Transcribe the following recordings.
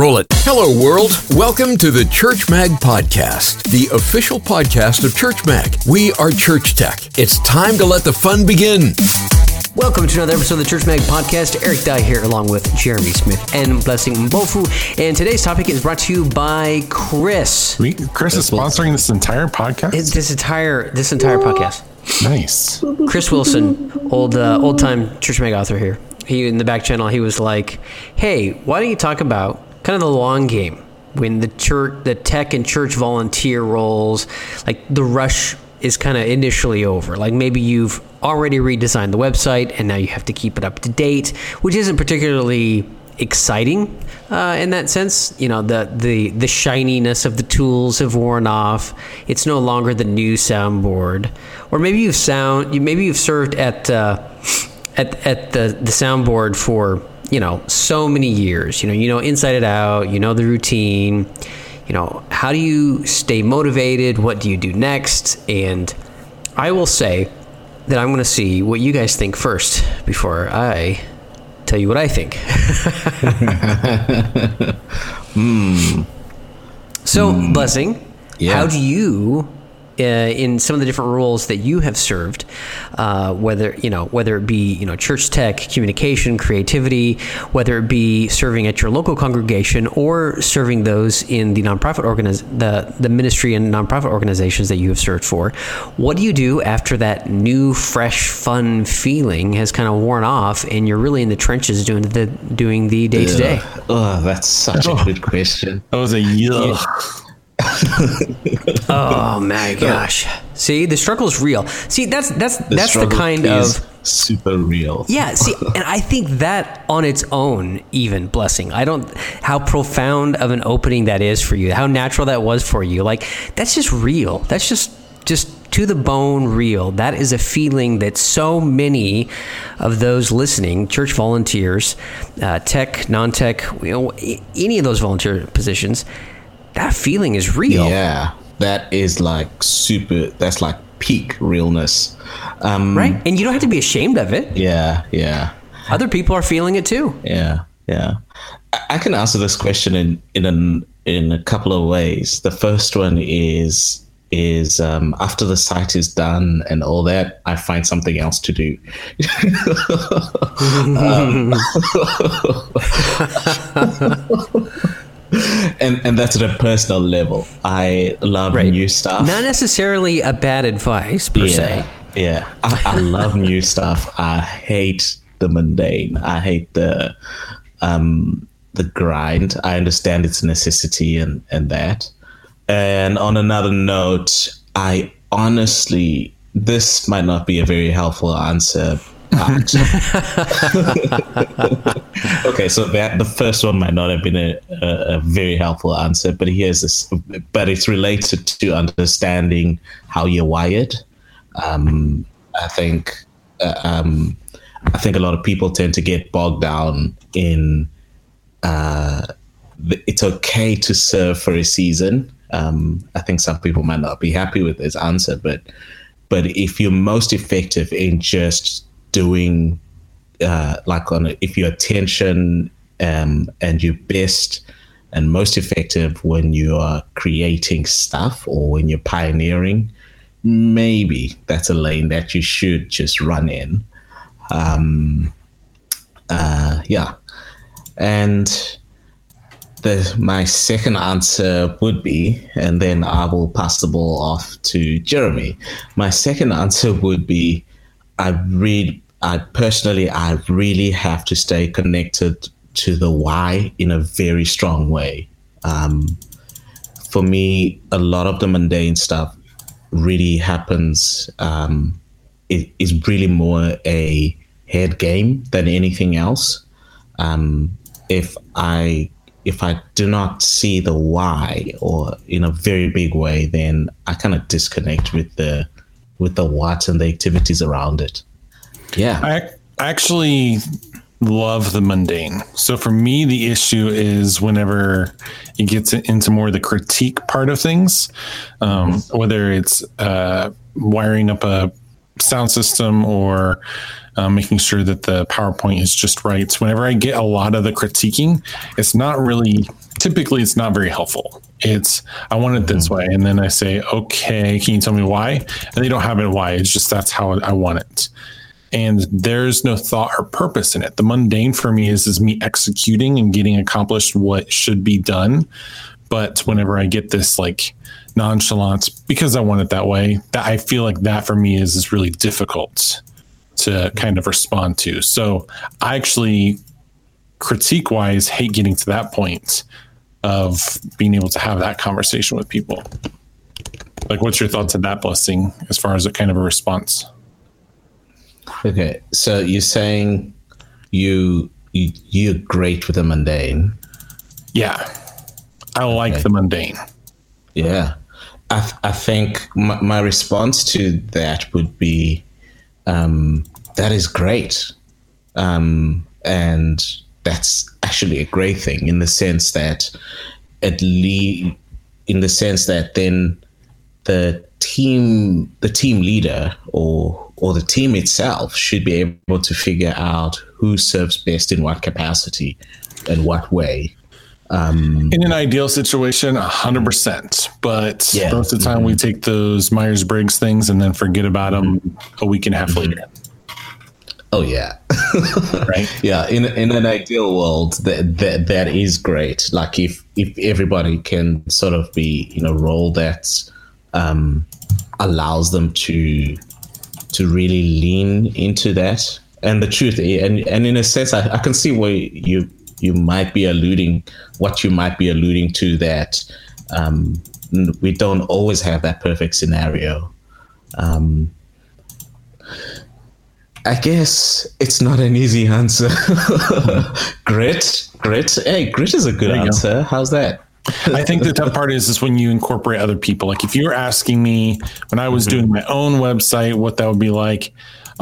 Roll it. Hello, world. Welcome to the Church Mag Podcast, the official podcast of Church Mag. We are Church Tech. It's time to let the fun begin. Welcome to another episode of the Church Mag Podcast. Eric Dye here, along with Jeremy Smith and Blessing Mbofu. And today's topic is brought to you by Chris. We, Chris is sponsoring this entire podcast. It's this entire this entire podcast. nice. Chris Wilson, old uh, old time Church Mag author here. He in the back channel. He was like, "Hey, why don't you talk about kind of the long game when the church, the tech and church volunteer roles, like the rush is kind of initially over. Like maybe you've already redesigned the website and now you have to keep it up to date, which isn't particularly exciting uh, in that sense. You know, the the the shininess of the tools have worn off. It's no longer the new soundboard, or maybe you've sound maybe you've served at uh, at at the the soundboard for you know so many years. You know, you know inside it out. You know the routine. You know, how do you stay motivated? What do you do next? And I will say that I'm going to see what you guys think first before I tell you what I think. So, hmm. blessing. Yeah. How do you, in some of the different roles that you have served, uh, whether you know whether it be you know church tech, communication, creativity, whether it be serving at your local congregation or serving those in the nonprofit organiz- the the ministry and nonprofit organizations that you have served for, what do you do after that new, fresh, fun feeling has kind of worn off and you're really in the trenches doing the doing the day to day? Oh, that's such a good question. That was a yuck. Oh my gosh! See, the struggle is real. See, that's that's The that's the kind is of super real. yeah. See, and I think that on its own, even blessing. I don't how profound of an opening that is for you. How natural that was for you. Like that's just real. That's just just to the bone real. That is a feeling that so many of those listening, church volunteers, uh, tech, non-tech, you know, any of those volunteer positions, that feeling is real. Yeah, that is like super. That's like peak realness. Um, Right? And you don't have to be ashamed of it. Yeah, yeah, Other people are feeling it too. yeah, yeah. I, I can answer this question in in an, in a couple of ways. The first one is is um, after the site is done and all that, I find something else to do. and and that's at a personal level. I love Right. new stuff. Not necessarily a bad advice per se. Yeah, yeah. I, I love new stuff. I hate the mundane. I hate the um the grind. I understand its necessity and and that. And on another note, I honestly this might not be a very helpful answer. Okay, so that the first one might not have been a, a, a very helpful answer, but here's this. But it's related to understanding how you're wired. Um, I think uh, um, I think a lot of people tend to get bogged down in uh, the- it's okay to serve for a season. Um, I think some people might not be happy with this answer, but but if you're most effective in just doing uh, like on if your attention um, and you're best and most effective when you are creating stuff or when you're pioneering, maybe that's a lane that you should just run in. Um, uh, yeah, and the my second answer would be, and then I will pass the ball off to Jeremy. My second answer would be, I read. I personally, I really have to stay connected to the why in a very strong way. Um, for me, a lot of the mundane stuff really happens. Um, it is really more a head game than anything else. Um, if I if I do not see the why or in a very big way, then I kind of disconnect with the with the what and the activities around it. Yeah. I actually love the mundane. So for me, the issue is whenever it gets into more of the critique part of things, um, whether it's uh, wiring up a sound system or um, making sure that the PowerPoint is just right. Whenever I get a lot of the critiquing, it's not really typically it's not very helpful. It's I want it this way, and then I say, okay, can you tell me why? And they don't have it why. It's just that's how I want it. And there's no thought or purpose in it. The mundane for me is is me executing and getting accomplished what should be done. But whenever I get this like nonchalance because I want it that way, that I feel like that for me is is really difficult to kind of respond to. So I actually critique wise hate getting to that point of being able to have that conversation with people. Like, what's your thoughts on that blessing as far as a kind of a response? Okay, so you're saying you, you you're great with the mundane. Yeah, I like okay. the mundane. Yeah, I th- I think my, my response to that would be, um, that is great, um, and that's actually a great thing in the sense that at least in the sense that then the team the team leader or or the team itself should be able to figure out who serves best in what capacity and what way um, in an ideal situation, 100%. But yeah. most of the time, mm-hmm. we take those Myers Briggs things and then forget about them a week and a half later. Oh yeah, right. Yeah, in in an ideal world, that that that is great. Like if if everybody can sort of be in a role that um, allows them to to really lean into that. And the truth, and and in a sense, I, I can see where you you might be alluding what you might be alluding to that um, we don't always have that perfect scenario. Um, I guess it's not an easy answer. grit, grit. Hey, grit is a good answer. Go. How's that? I think the tough part is is when you incorporate other people. Like if you were asking me when I was mm-hmm. doing my own website, what that would be like.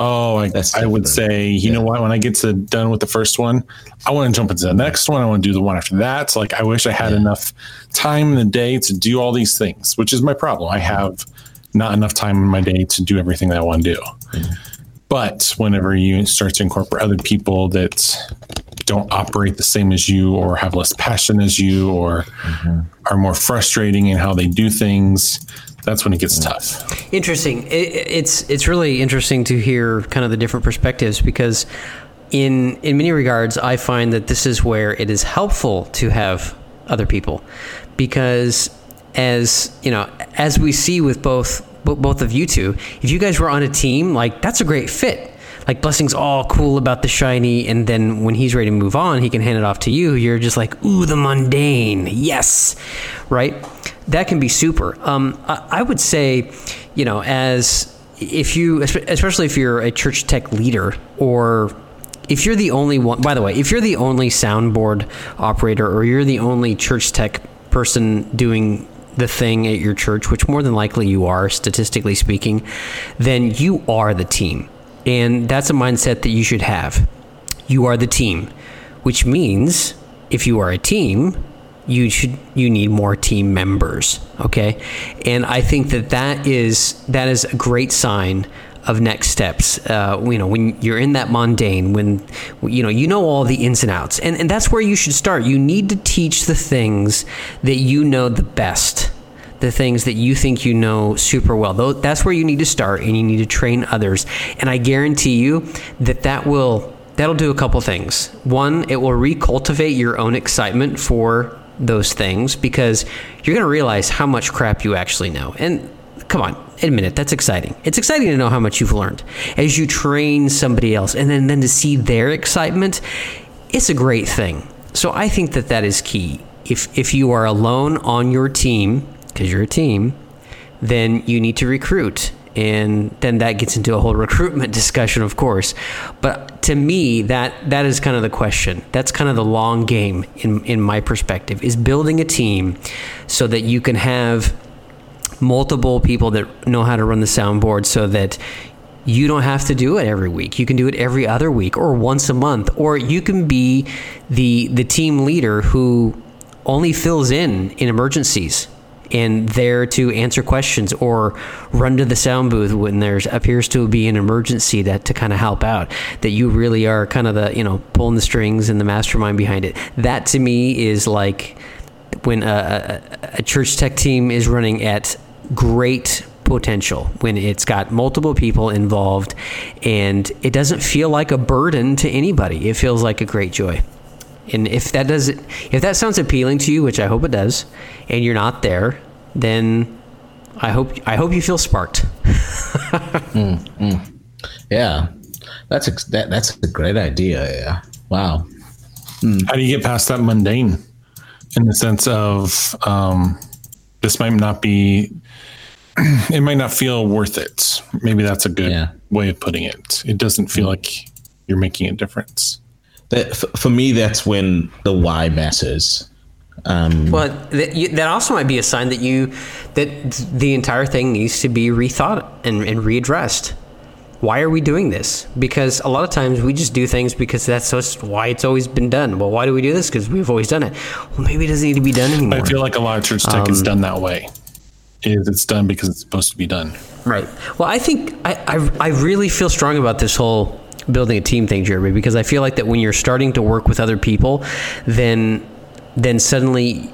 Oh, I, I would say, you yeah. know what? When I get to done with the first one, I want to jump into the next one. I want to do the one after that. So like I wish I had yeah. enough time in the day to do all these things, which is my problem. I have not enough time in my day to do everything that I want to do. Mm-hmm. But whenever you start to incorporate other people that don't operate the same as you or have less passion as you or mm-hmm. are more frustrating in how they do things, that's when it gets tough. Interesting. It, it's it's really interesting to hear kind of the different perspectives because in in many regards I find that this is where it is helpful to have other people because as you know as we see with both both of you two, if you guys were on a team, like that's a great fit. Like Blessing's all cool about the shiny, and then when he's ready to move on, he can hand it off to you. You're just like, ooh, the mundane, yes, right? That can be super. Um, I, I would say, you know, as if you, especially if you're a church tech leader or if you're the only one, by the way, if you're the only soundboard operator or you're the only church tech person doing the thing at your church, which more than likely you are, statistically speaking, then you are the team. And that's a mindset that you should have. You are the team, which means if you are a team, you should you need more team members okay and i think that that is that is a great sign of next steps. Uh, you know, when you're in that mundane, when you know you know all the ins and outs, and and that's where you should start. You need to teach the things that you know the best, the things that you think you know super well. That's where you need to start, and you need to train others. And I guarantee you that that will that'll do a couple things. One, it will recultivate your own excitement for those things because you're going to realize how much crap you actually know. And come on, admit it. That's exciting. It's exciting to know how much you've learned as you train somebody else, and then then to see their excitement. It's a great thing. So I think that that is key. If if you are alone on your team because you're a team, then you need to recruit. And then that gets into a whole recruitment discussion, of course. But to me, that that is kind of the question. That's kind of the long game in in my perspective is building a team so that you can have multiple people that know how to run the soundboard so that you don't have to do it every week. You can do it every other week or once a month or you can be the the team leader who only fills in in emergencies and there to answer questions or run to the sound booth when there appears to be an emergency that to kind of help out. That you really are kind of the you know pulling the strings and the mastermind behind it. That to me is like when a, a, church tech team is running at great potential when it's got multiple people involved and it doesn't feel like a burden to anybody. It feels like a great joy. And if that does if that sounds appealing to you, which I hope it does, and you're not there, then I hope I hope you feel sparked. mm, mm. Yeah, that's a, that, that's a great idea. Yeah, wow. Mm. How do you get past that mundane, in the sense of um, this might not be, it might not feel worth it. Maybe that's a good yeah. way of putting it. It doesn't feel mm. like you're making a difference that for me that's when the why matters um, well that, that also might be a sign that you that the entire thing needs to be rethought and, and readdressed why are we doing this? Because a lot of times we just do things because that's just why it's always been done. Well, why do we do this? Because we've always done it. Well, maybe it doesn't need to be done anymore. I feel like a lot of church tech um, is done that way. Is it's done because it's supposed to be done. Right. Well, I think I, I, I really feel strong about this whole building a team thing, Jeremy, because I feel like that when you're starting to work with other people, then then suddenly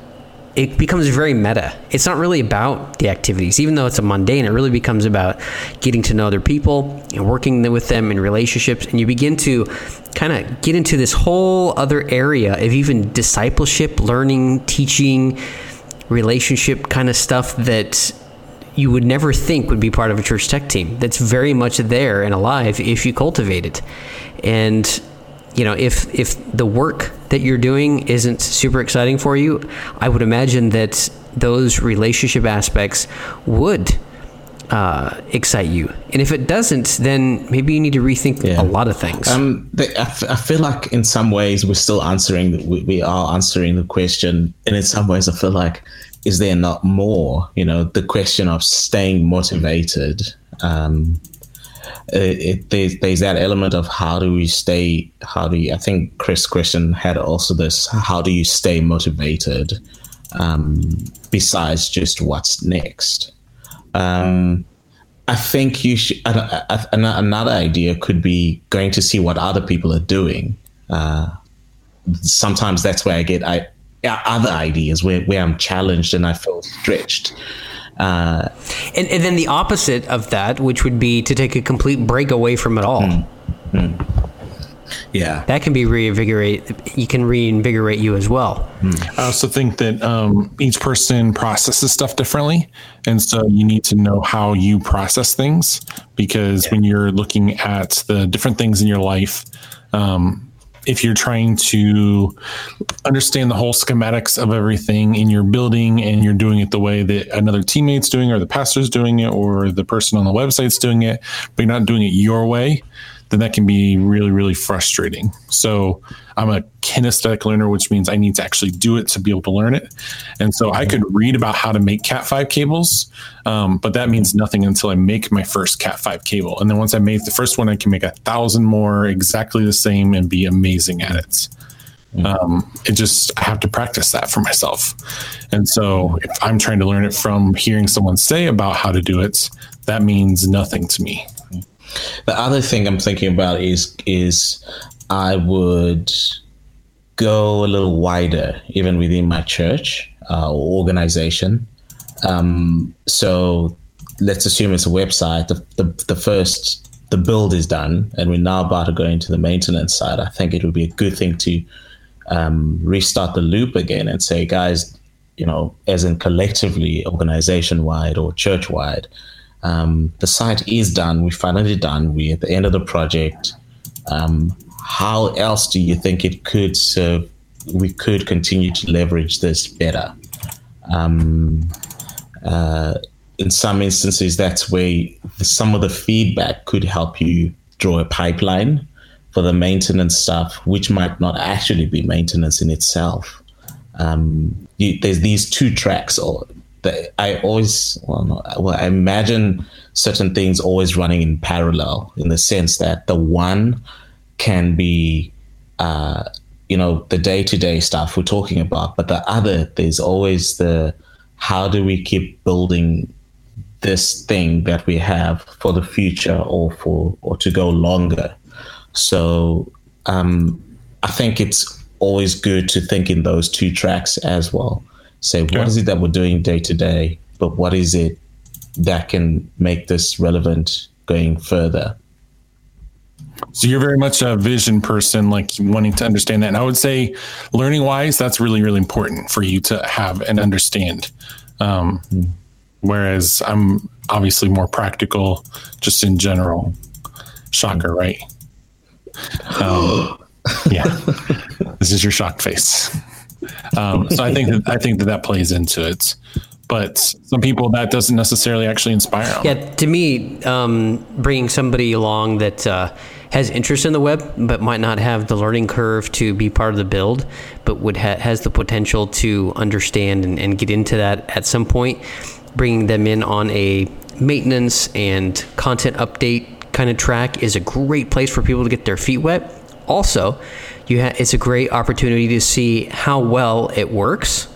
it becomes very meta. It's not really about the activities, even though it's a mundane. It really becomes about getting to know other people and working with them in relationships, and you begin to kind of get into this whole other area of even discipleship, learning, teaching, relationship kind of stuff that you would never think would be part of a church tech team. That's very much there and alive if you cultivate it. And you know, if if the work that you're doing isn't super exciting for you, I would imagine that those relationship aspects would uh, excite you. And if it doesn't, then maybe you need to rethink yeah. a lot of things. Um, I, f- I feel like in some ways we're still answering, we, we are answering the question. And in some ways, I feel like is there not more? You know, the question of staying motivated. Um, it, it, there's, there's that element of how do we stay? How do you, I think Chris Christian had also this? How do you stay motivated? Um, besides just what's next. Um, I think you should. another idea could be going to see what other people are doing. Uh, sometimes that's where I get I other ideas where, where I'm challenged and I feel stretched. Uh, and, and then the opposite of that, which would be to take a complete break away from it all. Mm, mm. Yeah, that can be reinvigorate. You can reinvigorate you as well. Mm. I also think that um, each person processes stuff differently, and so you need to know how you process things because yeah. when you're looking at the different things in your life. Um, if you're trying to understand the whole schematics of everything in your building and you're doing it the way that another teammate's doing or the pastor's doing it or the person on the website's doing it but you're not doing it your way then that can be really, really frustrating. So I'm a kinesthetic learner, which means I need to actually do it to be able to learn it. And so I could read about how to make Cat5 cables, um, but that means nothing until I make my first Cat5 cable. And then once I make the first one, I can make a thousand more exactly the same and be amazing at it. Um, it just I have to practice that for myself. And so if I'm trying to learn it from hearing someone say about how to do it, that means nothing to me. The other thing I'm thinking about is is I would go a little wider, even within my church uh, or organization. Um, so let's assume it's a website. The, the, the first the build is done, and we're now about to go into the maintenance side. I think it would be a good thing to um, restart the loop again and say, guys, you know, as in collectively, organization wide or church wide, um, the site is done. We finally done. We're at the end of the project. Um, how else do you think it could serve? We could continue to leverage this better. Um, uh, in some instances, that's where some of the feedback could help you draw a pipeline for the maintenance stuff, which might not actually be maintenance in itself. Um, you, there's these two tracks, or I always well, well, I imagine certain things always running in parallel in the sense that the one can be, uh, you know, the day to day stuff we're talking about, but the other there's always the how do we keep building this thing that we have for the future or for or to go longer. So um, I think it's always good to think in those two tracks as well. Say what is it that we're doing day to day, but what is it that can make this relevant going further? So you're very much a vision person, like wanting to understand that. And I would say, learning wise, that's really, really important for you to have and understand. Um, mm whereas I'm obviously more practical just in general. Shocker, right? Um, yeah, this is your shock face. Um, so I think that I think that that plays into it. But some people that doesn't necessarily actually inspire them. Yeah, to me, um, bringing somebody along that uh, has interest in the web but might not have the learning curve to be part of the build, but would ha- has the potential to understand and, and get into that at some point bringing them in on a maintenance and content update kind of track is a great place for people to get their feet wet. Also, you ha- it's a great opportunity to see how well it works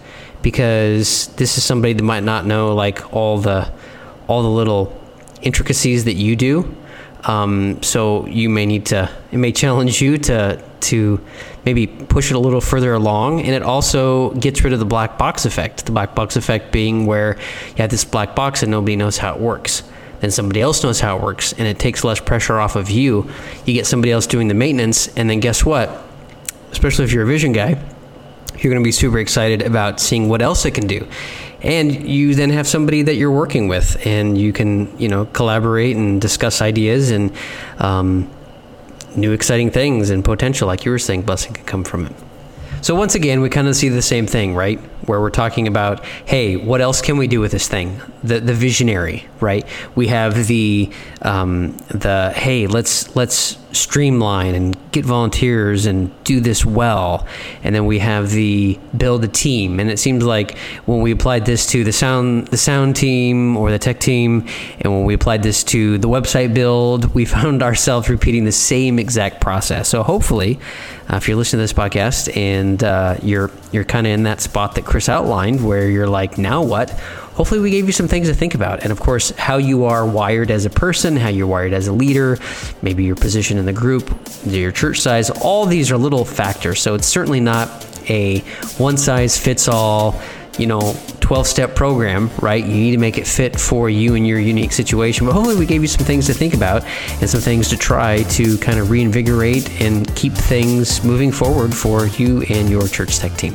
because this is somebody that might not know like all the all the little intricacies that you do. Um, so you may need to it may challenge you to to maybe push it a little further along. And it also gets rid of the black box effect. The black box effect being where you have this black box and nobody knows how it works. Then somebody else knows how it works, and it takes less pressure off of you. You get somebody else doing the maintenance, and then guess what? Especially if you're a vision guy, you're going to be super excited about seeing what else it can do and you then have somebody that you're working with and you can you know collaborate and discuss ideas and um, new exciting things and potential, like you were saying, blessing can come from it. So once again, we kind of see the same thing, right? Where we're talking about, hey, what else can we do with this thing? The the visionary, right? We have the um, the hey, let's let's streamline and get volunteers and do this well. And then we have the build a team. And it seems like when we applied this to the sound the sound team or the tech team, and when we applied this to the website build, we found ourselves repeating the same exact process. So hopefully, uh, if you're listening to this podcast and uh, you're you're kind of in that spot that Chris outlined, where you're like, now what? hopefully we gave you some things to think about. And of course, how you are wired as a person, how you're wired as a leader, maybe your position in the group, your church size, all these are little factors. So it's certainly not a one size fits all, you know, 12 step program, right? You need to make it fit for you and your unique situation. But hopefully, we gave you some things to think about and some things to try to kind of reinvigorate and keep things moving forward for you and your church tech team.